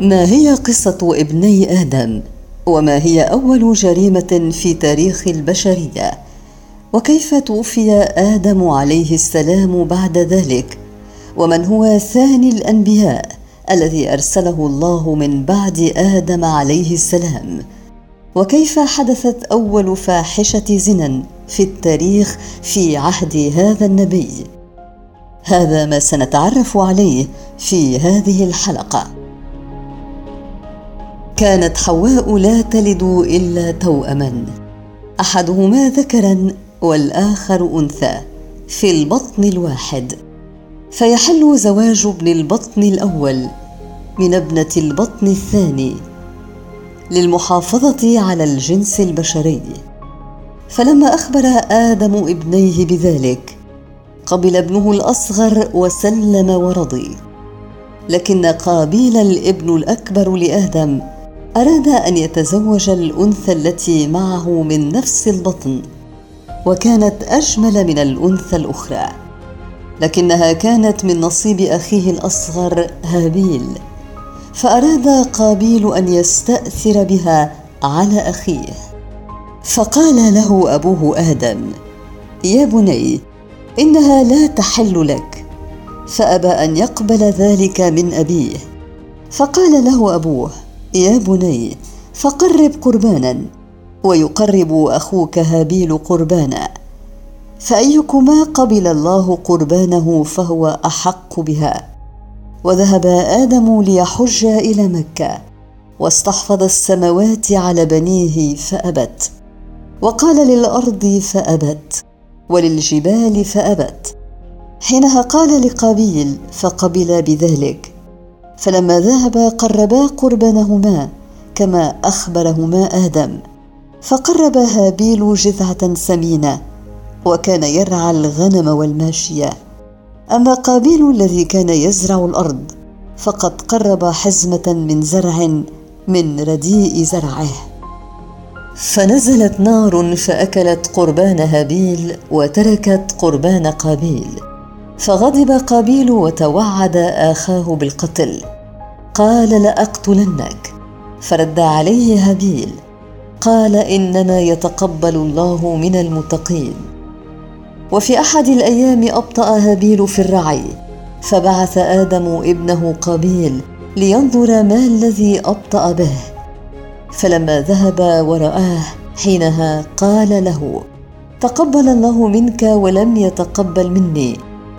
ما هي قصة ابني آدم؟ وما هي أول جريمة في تاريخ البشرية؟ وكيف توفي آدم عليه السلام بعد ذلك؟ ومن هو ثاني الأنبياء الذي أرسله الله من بعد آدم عليه السلام؟ وكيف حدثت أول فاحشة زنا في التاريخ في عهد هذا النبي؟ هذا ما سنتعرف عليه في هذه الحلقة كانت حواء لا تلد إلا توأما. أحدهما ذكرا والآخر أنثى في البطن الواحد. فيحل زواج ابن البطن الأول من ابنة البطن الثاني للمحافظة على الجنس البشري. فلما أخبر آدم ابنيه بذلك قبل ابنه الأصغر وسلم ورضي. لكن قابيل الابن الأكبر لآدم أراد أن يتزوج الأنثى التي معه من نفس البطن وكانت أجمل من الأنثى الأخرى لكنها كانت من نصيب أخيه الأصغر هابيل فأراد قابيل أن يستأثر بها على أخيه. فقال له أبوه آدم يا بني إنها لا تحل لك. فأبى أن يقبل ذلك من أبيه فقال له أبوه يا بني فقرب قربانا ويقرب أخوك هابيل قربانا. فأيكما قبل الله قربانه فهو أحق بها. وذهب آدم ليحج إلى مكة واستحفظ السماوات على بنيه فأبت. وقال للأرض فأبت وللجبال فأبت. حينها قال لقابيل فقبل بذلك فلما ذهب قربا قربانهما كما أخبرهما آدم. فقرب هابيل جذعة سمينة وكان يرعى الغنم والماشية. أما قابيل الذي كان يزرع الأرض فقد قرب حزمة من زرع من رديء زرعه. فنزلت نار فأكلت قربان هابيل وتركت قربان قابيل. فغضب قابيل وتوعد آخاه بالقتل. قال لأقتلنك. فرد عليه هابيل قال إنما يتقبل الله من المتقين. وفي أحد الأيام أبطأ هابيل في الرعي. فبعث آدم ابنه قابيل لينظر ما الذي أبطأ به. فلما ذهب ورآه حينها قال له تقبل الله منك ولم يتقبل مني.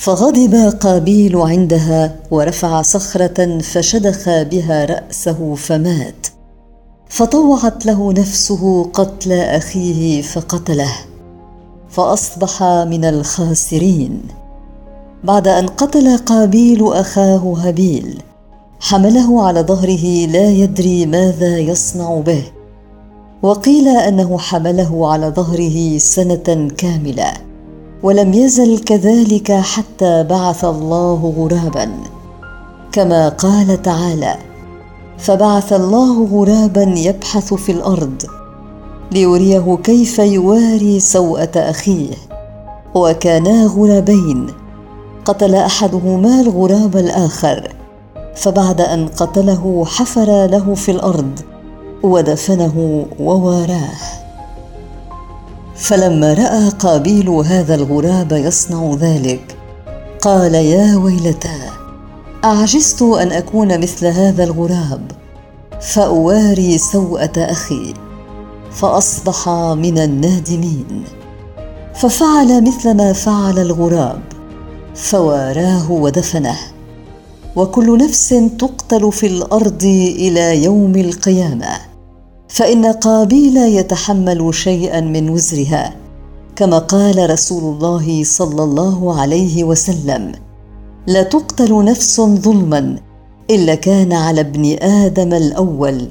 فغضب قابيل عندها ورفع صخرة فشدخ بها رأسه فمات. فطوعت له نفسه قتل أخيه فقتله. فأصبح من الخاسرين. بعد أن قتل قابيل أخاه هابيل حمله على ظهره لا يدري ماذا يصنع به. وقيل أنه حمله على ظهره سنة كاملة. ولم يزل كذلك حتى بعث الله غرابا كما قال تعالى فبعث الله غرابا يبحث في الأرض ليريه كيف يواري سوءة أخيه وكانا غرابين قتل أحدهما الغراب الآخر فبعد أن قتله حفر له في الأرض ودفنه وواراه. فلما رأى قابيل هذا الغراب يصنع ذلك قال يا ويلتى أعجزت أن أكون مثل هذا الغراب فأواري سوءة أخي فأصبح من النادمين. ففعل مثل ما فعل الغراب فواراه ودفنه وكل نفس تقتل في الأرض إلى يوم القيامة. فإن قابيل يتحمل شيئا من وزرها كما قال رسول الله صلى الله عليه وسلم لا تقتل نفس ظلما إلا كان على ابن آدم الأول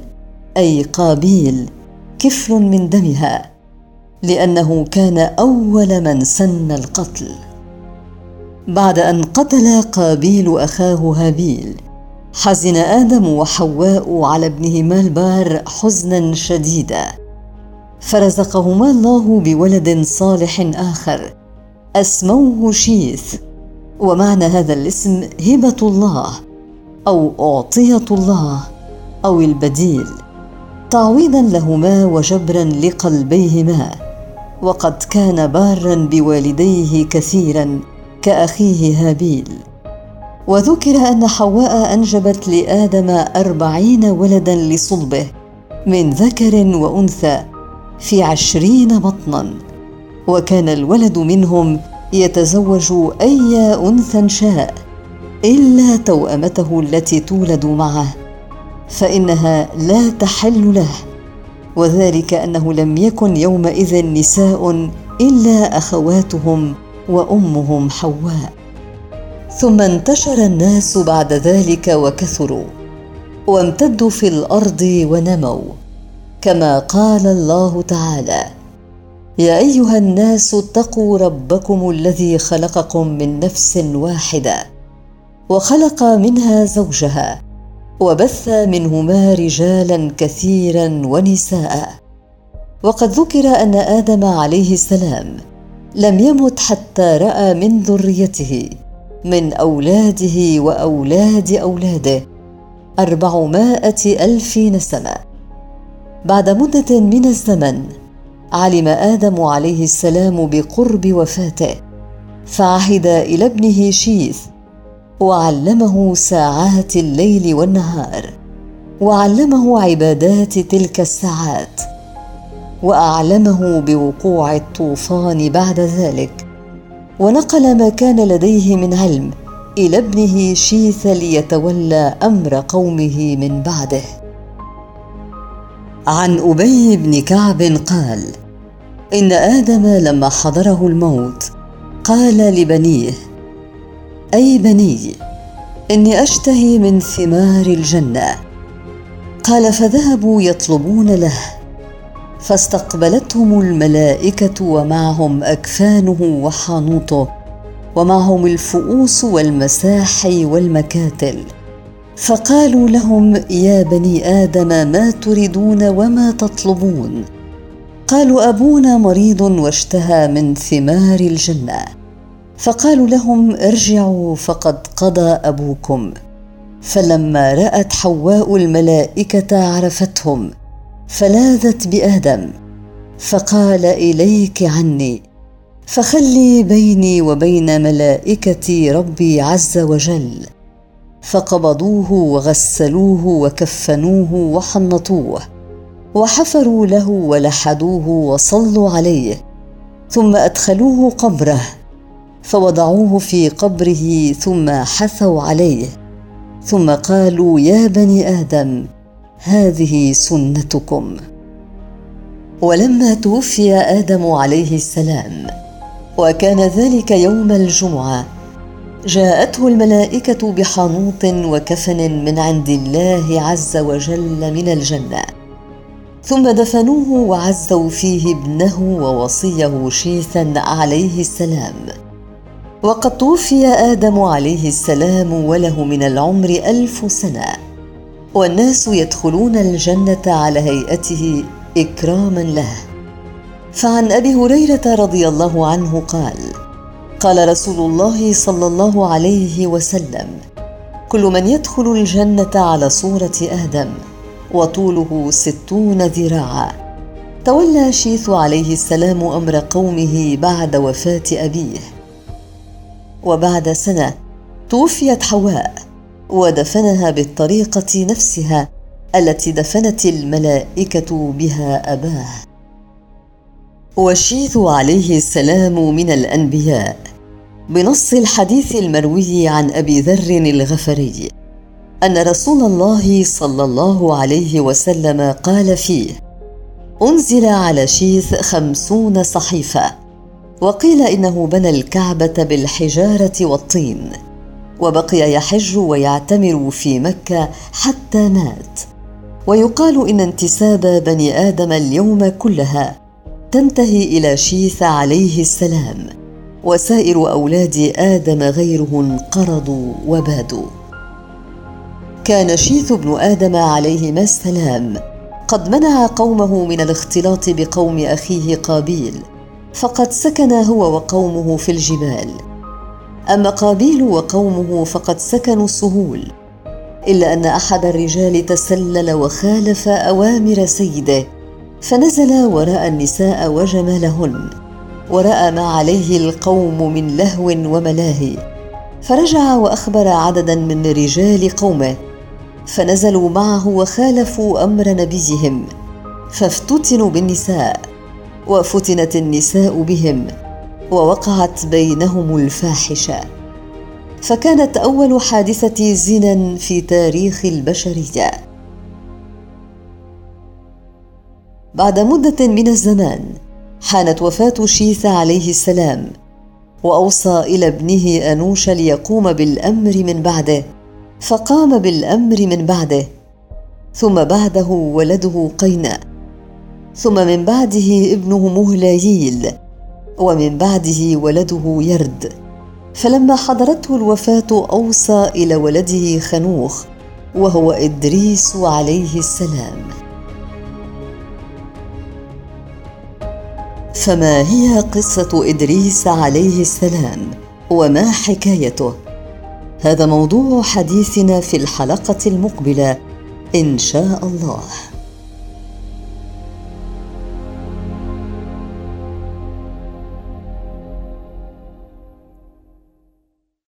أي قابيل كفل من دمها لأنه كان أول من سن القتل. بعد أن قتل قابيل أخاه هابيل حزن آدم وحواء على ابنهما البار حزنا شديدا. فرزقهما الله بولد صالح آخر أسموه شيث. ومعنى هذا الاسم هبة الله أو أعطية الله أو البديل. تعويضا لهما وجبرا لقلبيهما. وقد كان بارا بوالديه كثيرا كأخيه هابيل. وذكر أن حواء أنجبت لآدم أربعين ولدا لصلبه من ذكر وأنثى في عشرين بطنا. وكان الولد منهم يتزوج أي أنثى شاء إلا توأمته التي تولد معه فإنها لا تحل له. وذلك أنه لم يكن يومئذ نساء إلا أخواتهم وأمهم حواء. ثم انتشر الناس بعد ذلك وكثروا وامتدوا في الأرض ونموا. كما قال الله تعالى يا أيها الناس اتقوا ربكم الذي خلقكم من نفس واحدة وخلق منها زوجها وبث منهما رجالا كثيرا ونساء. وقد ذكر أن آدم عليه السلام لم يمت حتى رأى من ذريته. من أولاده وأولاد أولاده. أربعمائة ألف نسمه بعد مدة من الزمن علم آدم عليه السلام بقرب وفاته. فعهد إلى ابنه شيث وعلمه ساعات الليل والنهار. وعلمه عبادات تلك الساعات. وأعلمه بوقوع الطوفان بعد ذلك. ونقل ما كان لديه من علم إلى ابنه شيث ليتولى أمر قومه من بعده. عن أبي بن كعب قال إن آدم لما حضره الموت قال لبنيه أي بني إني أشتهي من ثمار الجنة. قال فذهبوا يطلبون له. فاستقبلتهم الملائكة ومعهم أكفانه وحانوطه ومعهم الفؤوس والمساحي والمكاتل. فقالوا لهم يا بني آدم ما تريدون وما تطلبون؟ قالوا أبونا مريض واشتهى من ثمار الجنة. فقالوا لهم ارجعوا فقد قضى أبوكم. فلما رأت حواء الملائكة عرفتهم فلاذت بادم فقال إليك عني فخلي بيني وبين ملائكه ربي عز وجل. فقبضوه وغسلوه وكفنوه وحنطوه وحفروا له ولحدوه وصلوا عليه ثم أدخلوه قبره فوضعوه في قبره ثم حثوا عليه ثم قالوا يا بني آدم هذه سنتكم. ولما توفي آدم عليه السلام وكان ذلك يوم الجمعة جاءته الملائكة بحنوط وكفن من عند الله عز وجل من الجنة. ثم دفنوه وعزوا فيه ابنه ووصيه شيثا عليه السلام. وقد توفي آدم عليه السلام وله من العمر ألف سنة. والناس يدخلون الجنة على هيئته إكراما له. فعن أبي هريرة رضي الله عنه قال قال رسول الله صلى الله عليه وسلم كل من يدخل الجنة على صورة آدم وطوله ستون ذراعا. تولى شيث عليه السلام أمر قومه بعد وفاة أبيه. وبعد سنة توفيت حواء. ودفنها بالطريقة نفسها التي دفنت الملائكة بها اباه وشيث عليه السلام من الأنبياء بنص الحديث المروي عن أبي ذر الغفري أن رسول الله صلى الله عليه وسلم قال فيه أنزل على شيث خمسون صحيفة وقيل إنه بنى الكعبة بالحجارة والطين وبقي يحج ويعتمر في مكة حتى مات. ويقال إن انتساب بني آدم اليوم كلها تنتهي إلى شيث عليه السلام وسائر أولاد آدم غيره انقرضوا وبادوا. كان شيث بن آدم عليهما السلام قد منع قومه من الاختلاط بقوم أخيه قابيل فقد سكن هو وقومه في الجبال. اما قابيل وقومه فقد سكنوا السهول إلا أن أحد الرجال تسلل وخالف أوامر سيده فنزل وراى النساء وجمالهن ورأى ما عليه القوم من لهو وملاهي فرجع وأخبر عددا من رجال قومه فنزلوا معه وخالفوا أمر نبيهم فافتتنوا بالنساء وفتنت النساء بهم. ووقعت بينهم الفاحشة. فكانت أول حادثة زنا في تاريخ البشرية. بعد مدة من الزمان حانت وفاة شيث عليه السلام وأوصى إلى ابنه أنوش ليقوم بالأمر من بعده. فقام بالأمر من بعده ثم بعده ولده قيناء. ثم من بعده ابنه مهلاييل. ومن بعده ولده يرد. فلما حضرته الوفاة أوصى إلى ولده خنوخ وهو إدريس عليه السلام. فما هي قصة إدريس عليه السلام؟ وما حكايته؟ هذا موضوع حديثنا في الحلقة المقبلة إن شاء الله.